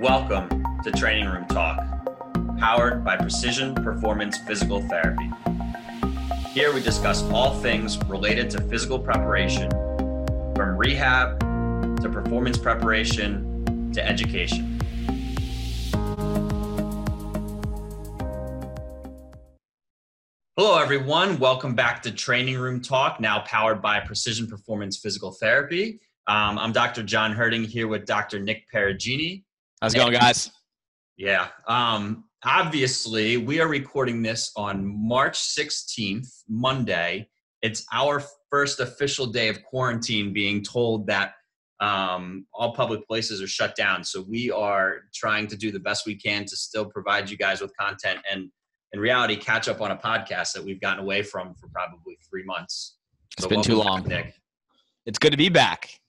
Welcome to Training Room Talk, powered by Precision Performance Physical Therapy. Here we discuss all things related to physical preparation, from rehab to performance preparation to education. Hello, everyone. Welcome back to Training Room Talk, now powered by Precision Performance Physical Therapy. Um, I'm Dr. John Herding here with Dr. Nick Perugini. How's it going, guys? Yeah. Um, obviously, we are recording this on March 16th, Monday. It's our first official day of quarantine, being told that um, all public places are shut down. So we are trying to do the best we can to still provide you guys with content and, in reality, catch up on a podcast that we've gotten away from for probably three months. It's so been too long, Nick. It's good to be back.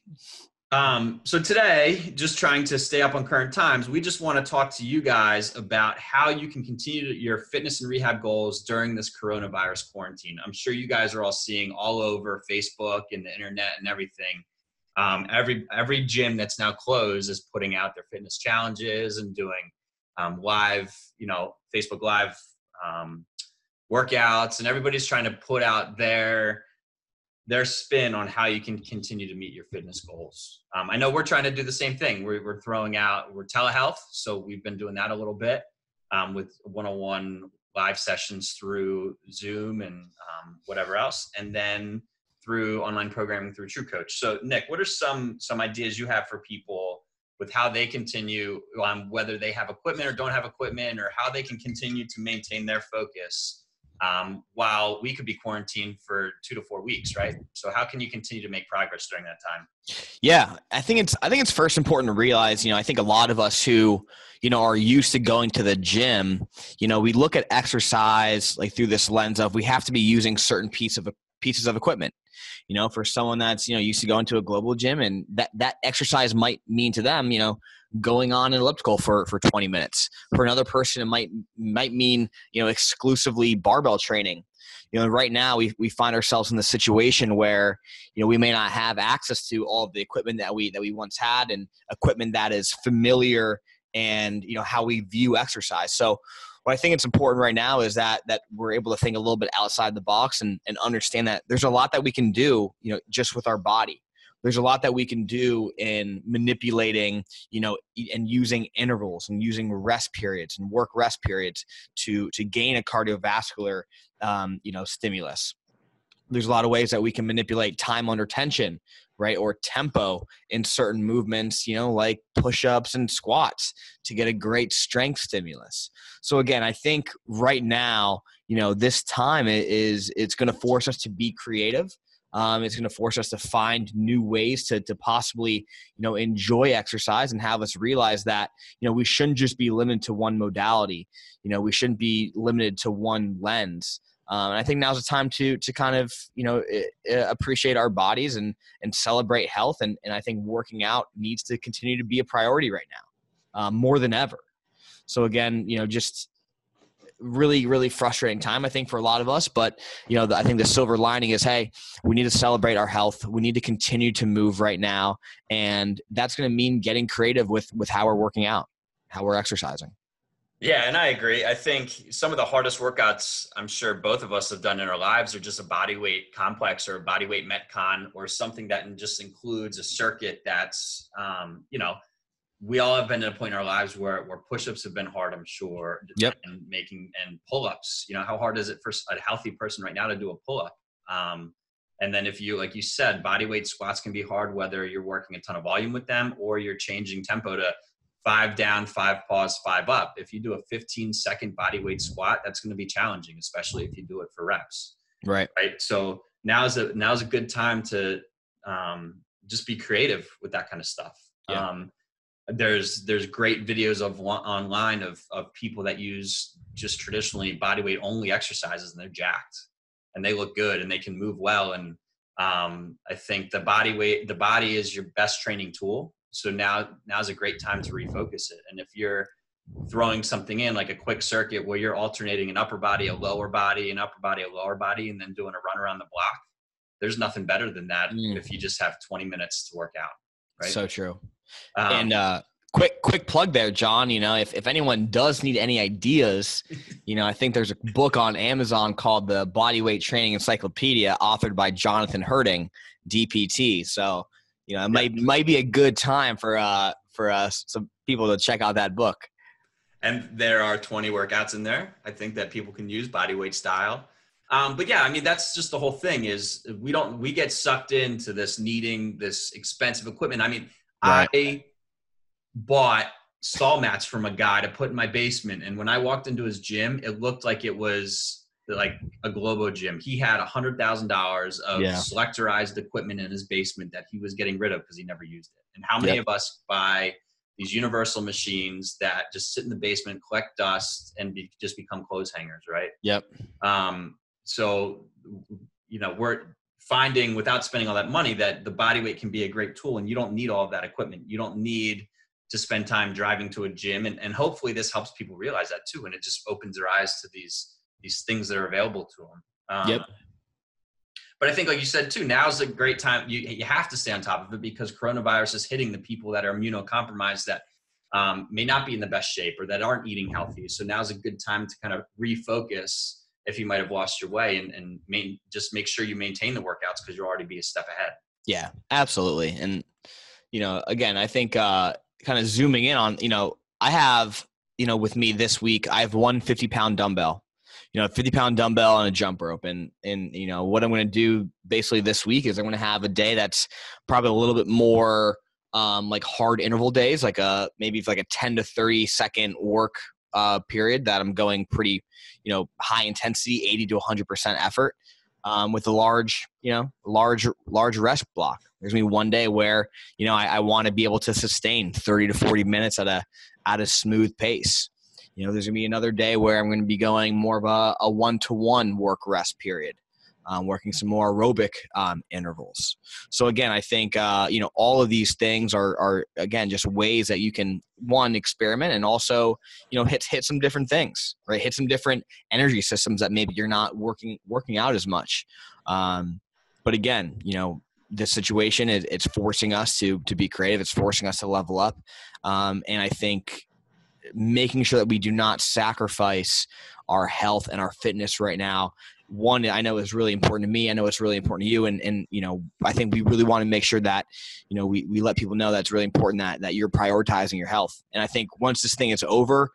Um, so today, just trying to stay up on current times, we just want to talk to you guys about how you can continue your fitness and rehab goals during this coronavirus quarantine. I'm sure you guys are all seeing all over Facebook and the internet and everything. Um, every every gym that's now closed is putting out their fitness challenges and doing um, live, you know, Facebook Live um, workouts, and everybody's trying to put out their their spin on how you can continue to meet your fitness goals. Um, I know we're trying to do the same thing. We're, we're, throwing out, we're telehealth. So we've been doing that a little bit um, with one-on-one live sessions through Zoom and um, whatever else. And then through online programming through TrueCoach. So Nick, what are some, some ideas you have for people with how they continue on whether they have equipment or don't have equipment or how they can continue to maintain their focus um, while we could be quarantined for two to four weeks, right? So how can you continue to make progress during that time? Yeah, I think it's I think it's first important to realize, you know, I think a lot of us who, you know, are used to going to the gym, you know, we look at exercise like through this lens of we have to be using certain piece of pieces of equipment. You know, for someone that's, you know, used to going to a global gym and that that exercise might mean to them, you know, going on an elliptical for, for 20 minutes. For another person, it might might mean you know exclusively barbell training. You know, right now we, we find ourselves in the situation where you know we may not have access to all of the equipment that we that we once had and equipment that is familiar and you know how we view exercise. So what I think it's important right now is that that we're able to think a little bit outside the box and, and understand that there's a lot that we can do, you know, just with our body there's a lot that we can do in manipulating you know and using intervals and using rest periods and work rest periods to to gain a cardiovascular um, you know stimulus. There's a lot of ways that we can manipulate time under tension right or tempo in certain movements you know like push-ups and squats to get a great strength stimulus. So again i think right now you know this time is it's going to force us to be creative um, it's going to force us to find new ways to, to possibly, you know, enjoy exercise and have us realize that, you know, we shouldn't just be limited to one modality. You know, we shouldn't be limited to one lens. Um, and I think now's the time to to kind of you know appreciate our bodies and and celebrate health. And and I think working out needs to continue to be a priority right now, um, more than ever. So again, you know, just really really frustrating time i think for a lot of us but you know i think the silver lining is hey we need to celebrate our health we need to continue to move right now and that's going to mean getting creative with with how we're working out how we're exercising yeah, and I agree. I think some of the hardest workouts I'm sure both of us have done in our lives are just a body weight complex or a body weight metcon or something that just includes a circuit that's, um, you know, we all have been at a point in our lives where, where push-ups have been hard i'm sure yep. and making and pull-ups. You know how hard is it for a healthy person right now to do a pull-up? Um, and then if you like you said body weight squats can be hard whether you're working a ton of volume with them or you're changing tempo to five down five pause five up. If you do a 15 second body weight squat that's going to be challenging especially if you do it for reps. Right. Right? So now is a now is a good time to um, just be creative with that kind of stuff. Yeah. um, there's there's great videos of online of of people that use just traditionally body weight only exercises and they're jacked and they look good and they can move well. And um, I think the body weight the body is your best training tool. So now now's a great time to refocus it. And if you're throwing something in like a quick circuit where you're alternating an upper body a lower body an upper body a lower body and then doing a run around the block there's nothing better than that mm. if you just have 20 minutes to work out right? So true um, and uh, quick quick plug there john you know if, if anyone does need any ideas you know i think there's a book on amazon called the body weight training encyclopedia authored by jonathan herding dpt so you know it might might be a good time for uh for us some people to check out that book. And there are 20 workouts in there i think that people can use body weight style. Um, but yeah, I mean, that's just the whole thing is we don't, we get sucked into this needing this expensive equipment. I mean, right. I bought stall mats from a guy to put in my basement. And when I walked into his gym, it looked like it was like a Globo gym. He had a hundred thousand dollars of yeah. selectorized equipment in his basement that he was getting rid of because he never used it. And how many yep. of us buy these universal machines that just sit in the basement, collect dust, and be, just become clothes hangers, right? Yep. Um, so you know we're finding without spending all that money that the body weight can be a great tool and you don't need all of that equipment. You don't need to spend time driving to a gym and, and hopefully this helps people realize that too and it just opens their eyes to these these things that are available to them um, yep. but i think like you said too now's a great time you, you have to stay on top of it because coronavirus is hitting the people that are immunocompromised that um, may not be in the best shape or that aren't eating healthy. So now's a good time to kind of refocus if you might have lost your way and, and main, just make sure you maintain the workouts because you'll already be a step ahead. Yeah, absolutely. And, you know, again, I think uh, kind of zooming in on, you know, I have, you know, with me this week, I have one 50 pound dumbbell, you know, 50 pound dumbbell and a jump rope. And, and, you know, what I'm going to do basically this week is I'm going to have a day that's probably a little bit more um, like hard interval days, like a, maybe like a 10 to 30 second work uh, period that I'm going pretty, you know, high intensity, 80 to 100% effort um, with a large, you know, large, large rest block. There's gonna be one day where, you know, I, I want to be able to sustain 30 to 40 minutes at a, at a smooth pace. You know, there's gonna be another day where I'm gonna be going more of a, a one-to-one work rest period um, working some more aerobic um, intervals. So again, I think uh, you know all of these things are are again just ways that you can one experiment and also you know hit hit some different things, right? Hit some different energy systems that maybe you're not working working out as much. Um, but again, you know this situation is it's forcing us to to be creative. It's forcing us to level up, um, and I think making sure that we do not sacrifice our health and our fitness right now one I know is really important to me. I know it's really important to you, and and you know I think we really want to make sure that you know we, we let people know that's really important that that you're prioritizing your health. And I think once this thing is over,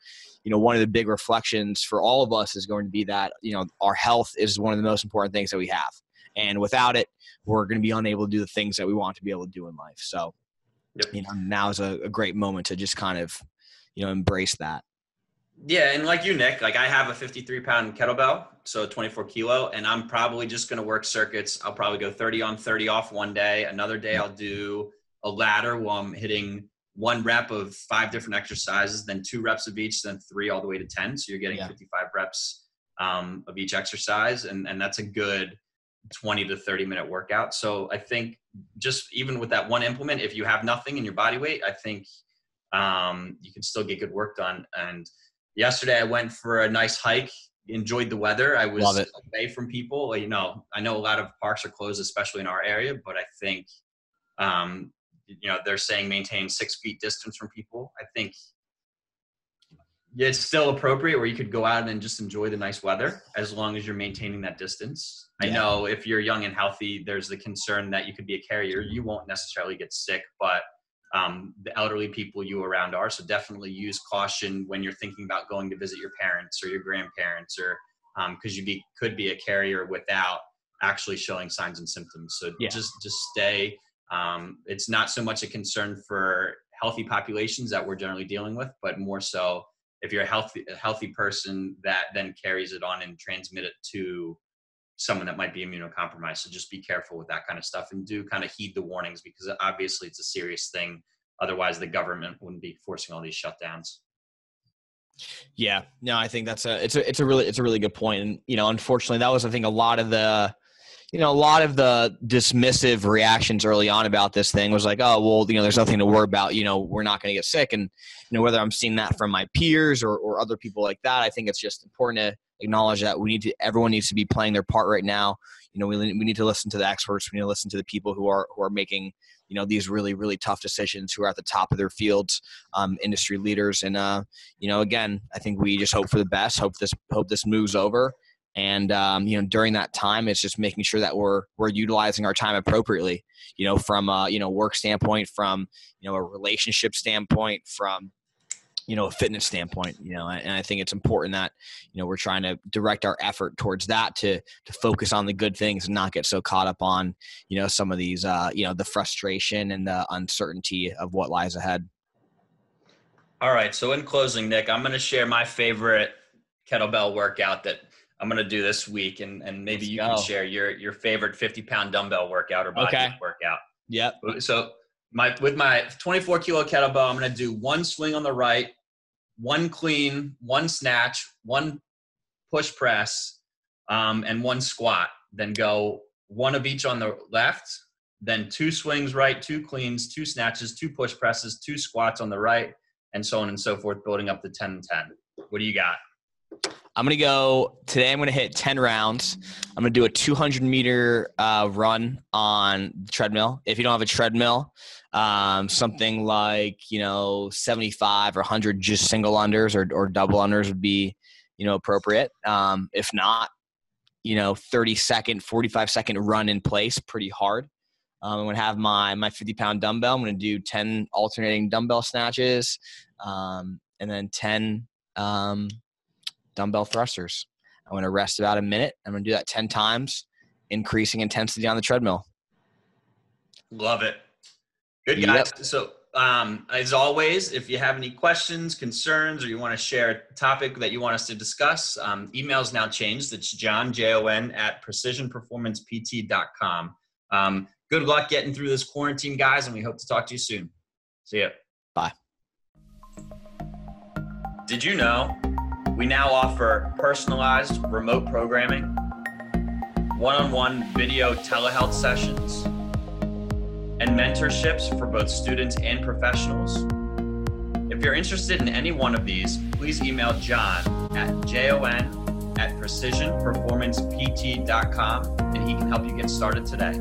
you know one of the big reflections for all of us is going to be that you know our health is one of the most important things that we have, and without it, we're going to be unable to do the things that we want to be able to do in life. So, yep. you know now is a, a great moment to just kind of you know embrace that. Yeah, and like you, Nick, like I have a 53 pound kettlebell, so 24 kilo, and I'm probably just going to work circuits. I'll probably go 30 on, 30 off one day. Another day, I'll do a ladder while I'm hitting one rep of five different exercises, then two reps of each, then three all the way to 10. So you're getting yeah. 55 reps um, of each exercise, and and that's a good 20 to 30 minute workout. So I think just even with that one implement, if you have nothing in your body weight, I think um, you can still get good work done and yesterday I went for a nice hike. Enjoyed the weather. I was away from people. You know, I know a lot of parks are closed, especially in our area, but I think, um, you know, they're saying maintain six feet distance from people. I think it's still appropriate where you could go out and just enjoy the nice weather as long as you're maintaining that distance. Yeah. I know if you're young and healthy, there's the concern that you could be a carrier. You won't necessarily get sick, but um, the elderly people you around are. So definitely use caution when you're thinking about going to visit your parents or your grandparents, or because um, you be could be a carrier without actually showing signs and symptoms. So yeah. just just stay. Um, it's not so much a concern for healthy populations that we're generally dealing with, but more so if you're a healthy a healthy person that then carries it on and transmit it to someone that might be immunocompromised. So just be careful with that kind of stuff and do kind of heed the warnings because obviously it's a serious thing. Otherwise, the government wouldn't be forcing all these shutdowns. Yeah, no, I think that's a it's a it's a really it's a really good point. And you know, unfortunately, that was I think a lot of the you know, a lot of the dismissive reactions early on about this thing was like, oh, well, you know, there's nothing to worry about. You know, we're not going to get sick. And, you know, whether I'm seeing that from my peers or, or other people like that, I think it's just important to acknowledge that we need to everyone needs to be playing their part right now you know we, we need to listen to the experts we need to listen to the people who are who are making you know these really really tough decisions who are at the top of their fields um, industry leaders and uh, you know again i think we just hope for the best hope this hope this moves over and um, you know during that time it's just making sure that we're we're utilizing our time appropriately you know from a you know work standpoint from you know a relationship standpoint from you know a fitness standpoint you know and i think it's important that you know we're trying to direct our effort towards that to to focus on the good things and not get so caught up on you know some of these uh you know the frustration and the uncertainty of what lies ahead. All right. So in closing nick i'm going to share my favorite kettlebell workout that i'm going to do this week and and maybe Let's you go. can share your your favorite 50 pound dumbbell workout or body okay. workout yep so my with my 24 kilo kettlebell, I'm gonna do one swing on the right, one clean, one snatch, one push press, um, and one squat. Then go one of each on the left, then two swings right, two cleans, two snatches, two push presses, two squats on the right, and so on and so forth, building up to 10 and 10. What do you got? I'm gonna go today. I'm gonna hit 10 rounds. I'm gonna do a 200 meter uh, run on the treadmill. If you don't have a treadmill, um, something like you know 75 or 100 just single unders or, or double unders would be you know appropriate. Um, if not, you know 30 second, 45 second run in place, pretty hard. Um, I'm gonna have my my 50 pound dumbbell. I'm gonna do 10 alternating dumbbell snatches, um, and then 10 um, dumbbell thrusters. I'm going to rest about a minute. I'm going to do that 10 times, increasing intensity on the treadmill. Love it. Good guys. Yep. So, um, as always, if you have any questions, concerns, or you want to share a topic that you want us to discuss, um, email's now changed. It's john, J O N, at precisionperformancept.com. Um, good luck getting through this quarantine, guys, and we hope to talk to you soon. See ya. Bye. Did you know? We now offer personalized remote programming, one on one video telehealth sessions, and mentorships for both students and professionals. If you're interested in any one of these, please email John at jon at precisionperformancept.com and he can help you get started today.